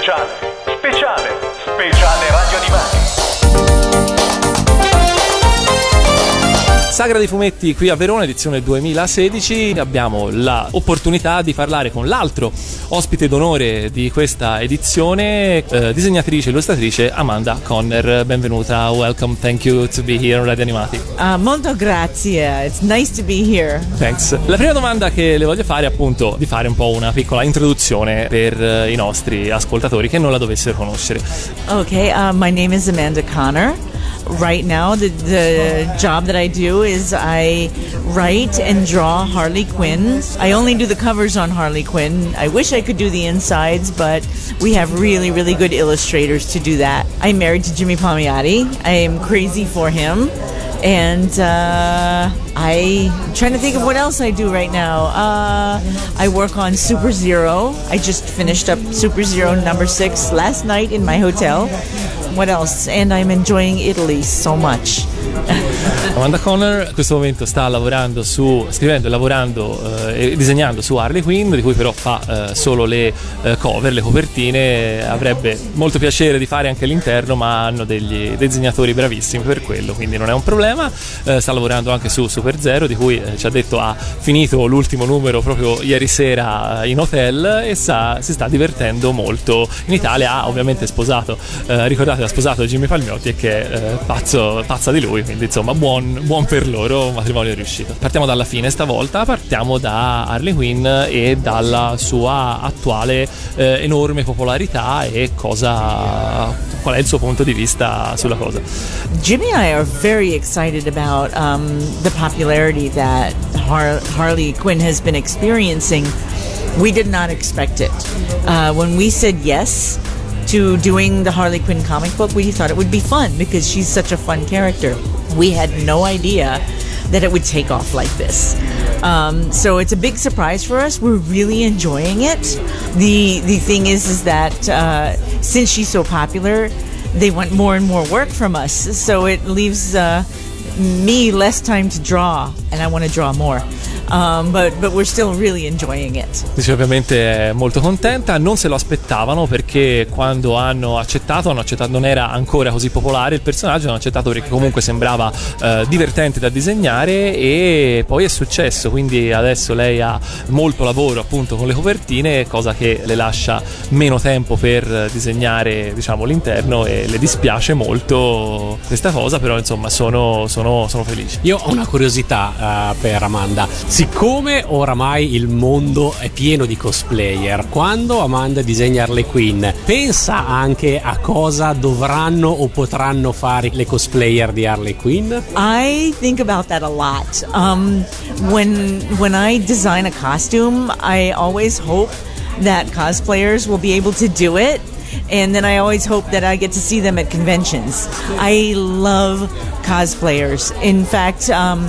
Speciale, speciale, speciale Sagra dei fumetti qui a Verona, edizione 2016. Abbiamo l'opportunità di parlare con l'altro ospite d'onore di questa edizione, eh, disegnatrice e illustratrice Amanda Conner. Benvenuta, welcome, thank you to be here on Radio Animati. Uh, molto grazie, it's nice to be here. Thanks. La prima domanda che le voglio fare è appunto di fare un po' una piccola introduzione per eh, i nostri ascoltatori che non la dovessero conoscere. Okay, uh, my name is Amanda Connor. Right now, the, the job that I do is I write and draw Harley Quinn. I only do the covers on Harley Quinn. I wish I could do the insides, but we have really, really good illustrators to do that. I'm married to Jimmy Palmiotti. I am crazy for him. And uh, I'm trying to think of what else I do right now. Uh, I work on Super Zero. I just finished up Super Zero number six last night in my hotel. What else? And I'm enjoying Italy so much. Amanda Connor in questo momento sta lavorando su, scrivendo e lavorando eh, disegnando su Harley Quinn, di cui però fa eh, solo le eh, cover, le copertine. Avrebbe molto piacere di fare anche l'interno, ma hanno degli disegnatori bravissimi per quello, quindi non è un problema. Eh, sta lavorando anche su Super Zero, di cui eh, ci ha detto ha finito l'ultimo numero proprio ieri sera in hotel e sa, si sta divertendo molto. In Italia ha ovviamente sposato, eh, ricordate, ha sposato Jimmy Palmiotti e che è pazzo, pazza di lui, quindi insomma buon, buon per loro, un matrimonio riuscito. Partiamo dalla fine stavolta, partiamo da Harley Quinn e dalla sua attuale eh, enorme popolarità e cosa, qual è il suo punto di vista sulla cosa. Jimmy and I are very excited about um, the popularity that Har- Harley Quinn has been experiencing. We did not expect it. Uh, when we said yes to doing the Harley Quinn comic book, we thought it would be fun because she's such a fun character. We had no idea that it would take off like this. Um, so it's a big surprise for us. We're really enjoying it. The the thing is, is that uh, since she's so popular, they want more and more work from us. So it leaves uh, me less time to draw, and I want to draw more. Um, but, but we're still really enjoying it. Dice ovviamente è molto contenta, non se lo aspettavano perché quando hanno accettato, hanno accettato non era ancora così popolare il personaggio, hanno accettato perché comunque sembrava eh, divertente da disegnare e poi è successo, quindi adesso lei ha molto lavoro appunto con le copertine, cosa che le lascia meno tempo per disegnare diciamo l'interno e le dispiace molto questa cosa, però insomma sono, sono, sono felice. Io ho una curiosità uh, per Amanda. Siccome oramai il mondo è pieno di cosplayer, quando Amanda disegna Harley Quinn, pensa anche a cosa dovranno o potranno fare le cosplayer di Harley Quinn? I think about that a lot. Um, when when I design a costume, I always hope that cosplayers will be able to do it. And then I always hope that I get to see them at conventions. I love cosplayers. In fact, um,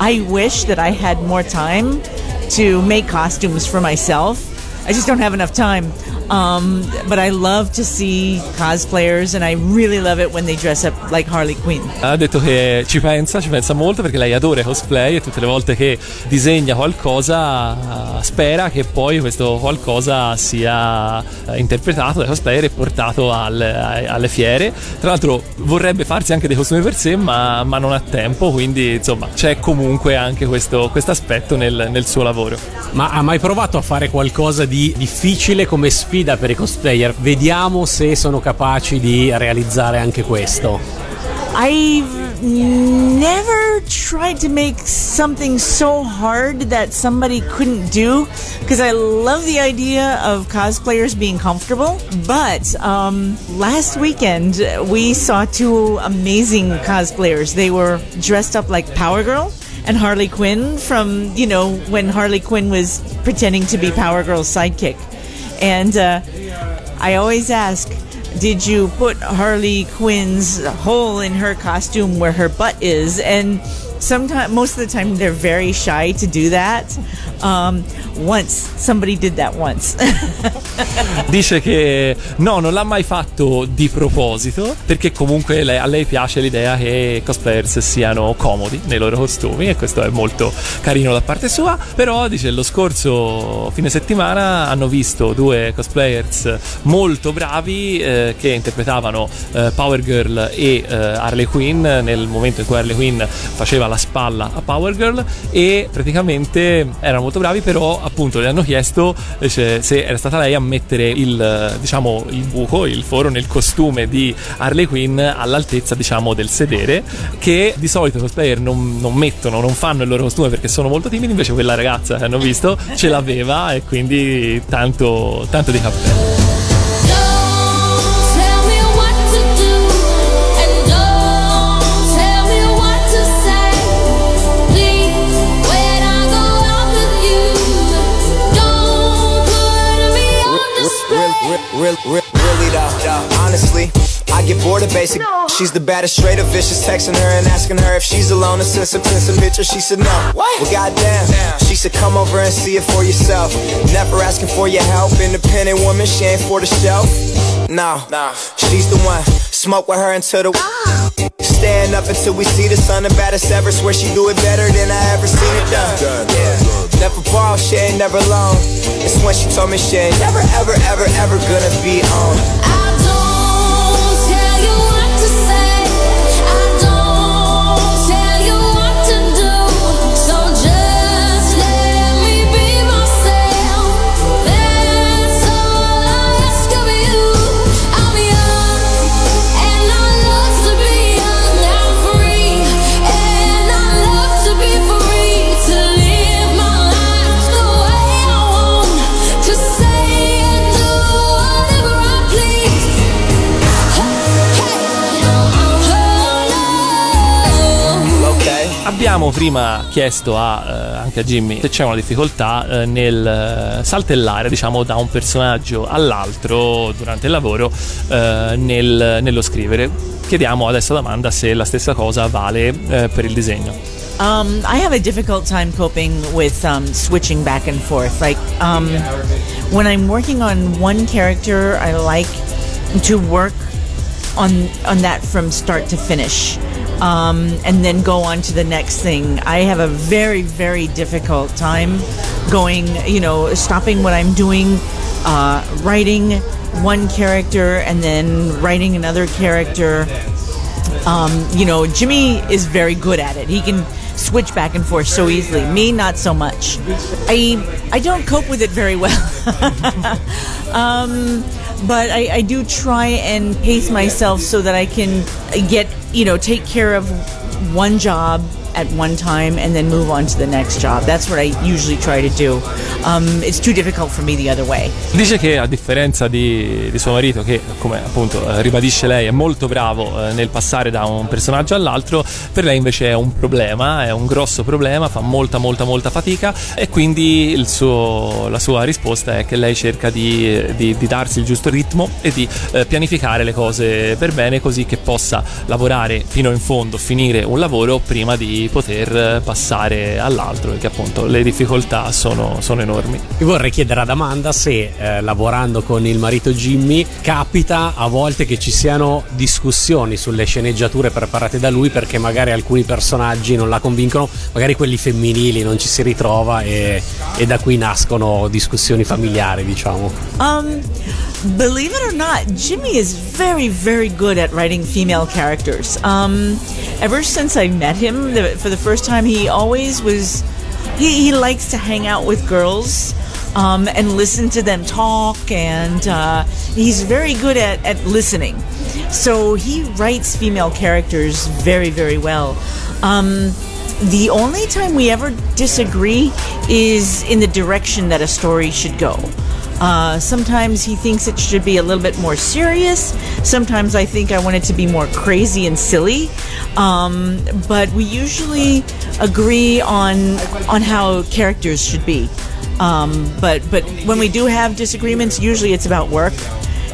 I wish that I had more time to make costumes for myself. I just don't have enough time. Um, but I love to see cosplayers and I really love it when they dress up like Harley Quinn. Ha detto che ci pensa, ci pensa molto perché lei adora i cosplay e tutte le volte che disegna qualcosa uh, spera che poi questo qualcosa sia uh, interpretato dai cosplayer e portato alle, alle, fiere. Tra l'altro vorrebbe farsi anche dei costumi per sé ma, ma non ha tempo, quindi insomma c'è comunque anche questo aspetto nel, nel suo lavoro. Ma ha mai provato a fare qualcosa di difficile come sfida? per i cosplayer. Vediamo se sono capaci di realizzare anche questo. I've never tried to make something so hard that somebody couldn't do because I love the idea of cosplayers being comfortable. But um, last weekend, we saw two amazing cosplayers. They were dressed up like Power Girl and Harley Quinn from, you know, when Harley Quinn was pretending to be Power Girl's sidekick. And uh, I always ask, did you put Harley Quinn's hole in her costume where her butt is? And sometimes, most of the time, they're very shy to do that. Um, once somebody did that once. Dice che no, non l'ha mai fatto di proposito, perché comunque lei- a lei piace l'idea che i cosplayers siano comodi nei loro costumi e questo è molto carino da parte sua. Però dice lo scorso fine settimana hanno visto due cosplayers molto bravi eh, che interpretavano eh, Power Girl e eh, Harley Quinn nel momento in cui Harley Quinn faceva la spalla a Power Girl e praticamente erano molto bravi, però appunto le hanno chiesto se se era stata lei a mettere il, eh, diciamo, il buco, il foro nel costume di Harley Quinn all'altezza diciamo del sedere che di solito i cosplayer non, non mettono, non fanno il loro costume perché sono molto timidi, invece quella ragazza che hanno visto ce l'aveva e quindi tanto, tanto di cappello. Get bored of basic. She's the baddest, straight vicious. Texting her and asking her if she's alone and some, sent some pictures. She said no. what? Well, goddamn. She said come over and see it for yourself. Never asking for your help. Independent woman, she ain't for the shelf. No, no, she's the one. Smoke with her until the. Ah. Stand up until we see the sun, the baddest ever. Swear she do it better than I ever seen it done. Yeah. Never ball, she ain't never alone. It's when she told me she ain't never, ever, ever, ever gonna be on. Abbiamo prima chiesto a, eh, anche a Jimmy se c'è una difficoltà eh, nel eh, saltellare diciamo da un personaggio all'altro durante il lavoro eh, nel- nello scrivere. Chiediamo adesso ad Amanda se la stessa cosa vale eh, per il disegno. Um, I have a difficult time coping with um, switching back and forth. Like um, when I'm working on one character, I like to work on on that from start to finish, um, and then go on to the next thing. I have a very very difficult time going. You know, stopping what I'm doing, uh, writing one character, and then writing another character um, you know, Jimmy is very good at it. He can switch back and forth so easily. Me, not so much. I I don't cope with it very well. um, but I, I do try and pace myself so that I can get you know take care of one job at one time and then move on to the next job. That's what I usually try to do. Um, it's too difficult for me the other way. Dice che a differenza di, di suo marito, che come appunto eh, ribadisce lei è molto bravo eh, nel passare da un personaggio all'altro, per lei invece è un problema, è un grosso problema, fa molta molta molta fatica e quindi suo- la sua risposta è che lei cerca di, di- di darsi il giusto ritmo e di eh, pianificare le cose per bene così che possa lavorare fino in fondo, finire un lavoro prima di poter passare all'altro, perché appunto le difficoltà sono, sono enormi. Io vorrei chiedere ad Amanda se eh, lavorando con il marito Jimmy capita a volte che ci siano discussioni sulle sceneggiature preparate da lui perché magari alcuni personaggi non la convincono, magari quelli femminili non ci si ritrova e, e da qui nascono discussioni familiari, diciamo. Um, believe it or not, Jimmy is very, very good at writing female characters. Um, ever since I met him the, for the first time, he always was. He, he likes to hang out with girls um, and listen to them talk, and uh, he's very good at, at listening. So he writes female characters very, very well. Um, the only time we ever disagree is in the direction that a story should go. Uh, sometimes he thinks it should be a little bit more serious. Sometimes I think I want it to be more crazy and silly. Um, but we usually agree on on how characters should be. Um, but but when we do have disagreements, usually it's about work.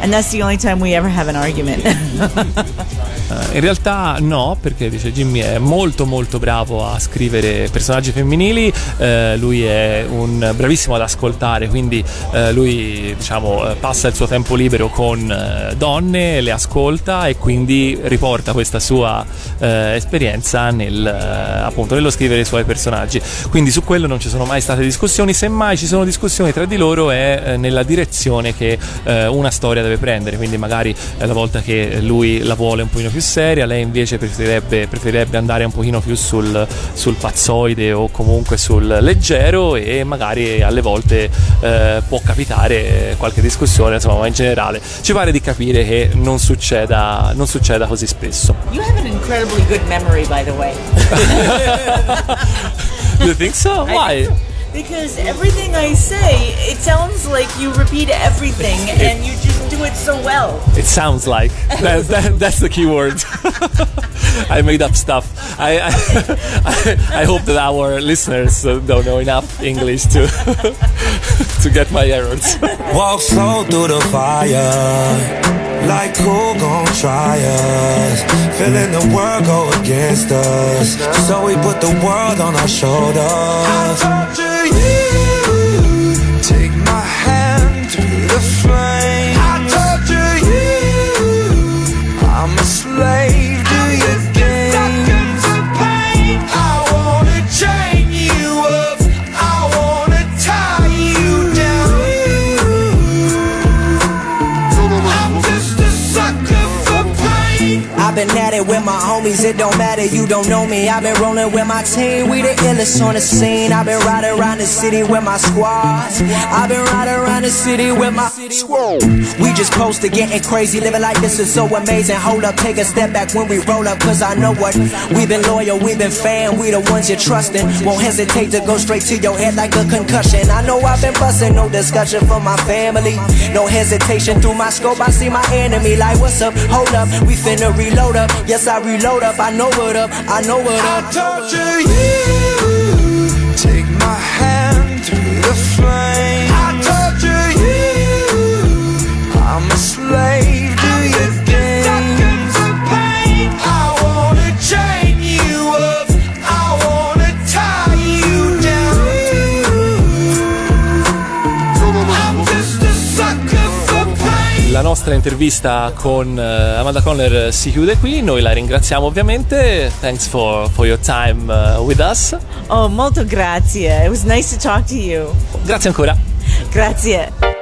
And that's the only time we ever have an argument. In realtà no, perché dice Jimmy è molto molto bravo a scrivere personaggi femminili, eh, lui è un bravissimo ad ascoltare, quindi eh, lui diciamo eh, passa il suo tempo libero con donne, le ascolta e quindi riporta questa sua esperienza nel, appunto nello scrivere i suoi personaggi. Quindi su quello non ci sono mai state discussioni, semmai ci sono discussioni tra di loro è nella direzione che una storia deve prendere, quindi magari eh, la volta che lui la vuole un pochino più seria, lei invece preferirebbe, preferirebbe andare un pochino più sul, sul pazzoide o comunque sul leggero e magari alle volte eh, può capitare qualche discussione, insomma, ma in generale ci pare di capire che non succeda, non succeda così spesso. you have an incredibly good memory, by the way. you think so? Why? Because everything I say, it sounds like you repeat everything and you just do it so well. It sounds like that, that, that's the key word. I made up stuff. I, I, I, I hope that our listeners uh, don't know enough English to to get my errors. Walk slow through the fire. Like who gon' try us? Feeling the world go against us. So we put the world on our shoulders. I torture you. Take my hand through the flame. Homies, it don't matter, you don't know me. I've been rolling with my team, we the illest on the scene. I've been riding around the city with my squad. I've been riding around the city with my squad. We just posted getting crazy, living like this is so amazing. Hold up, take a step back when we roll up, cause I know what. We've been loyal, we've been fan, we the ones you're trusting. Won't hesitate to go straight to your head like a concussion. I know I've been busting, no discussion for my family. No hesitation through my scope, I see my enemy. Like, what's up? Hold up, we finna reload up. Yes, I reload up, I know what up, I know what I up. torture you. Take my hand through the flame. La nostra intervista con eh, Amanda Conner si chiude qui, noi la ringraziamo ovviamente. Thanks for, for your time uh, with us. Oh, molto grazie. It was nice to talk to you. Grazie ancora. Grazie.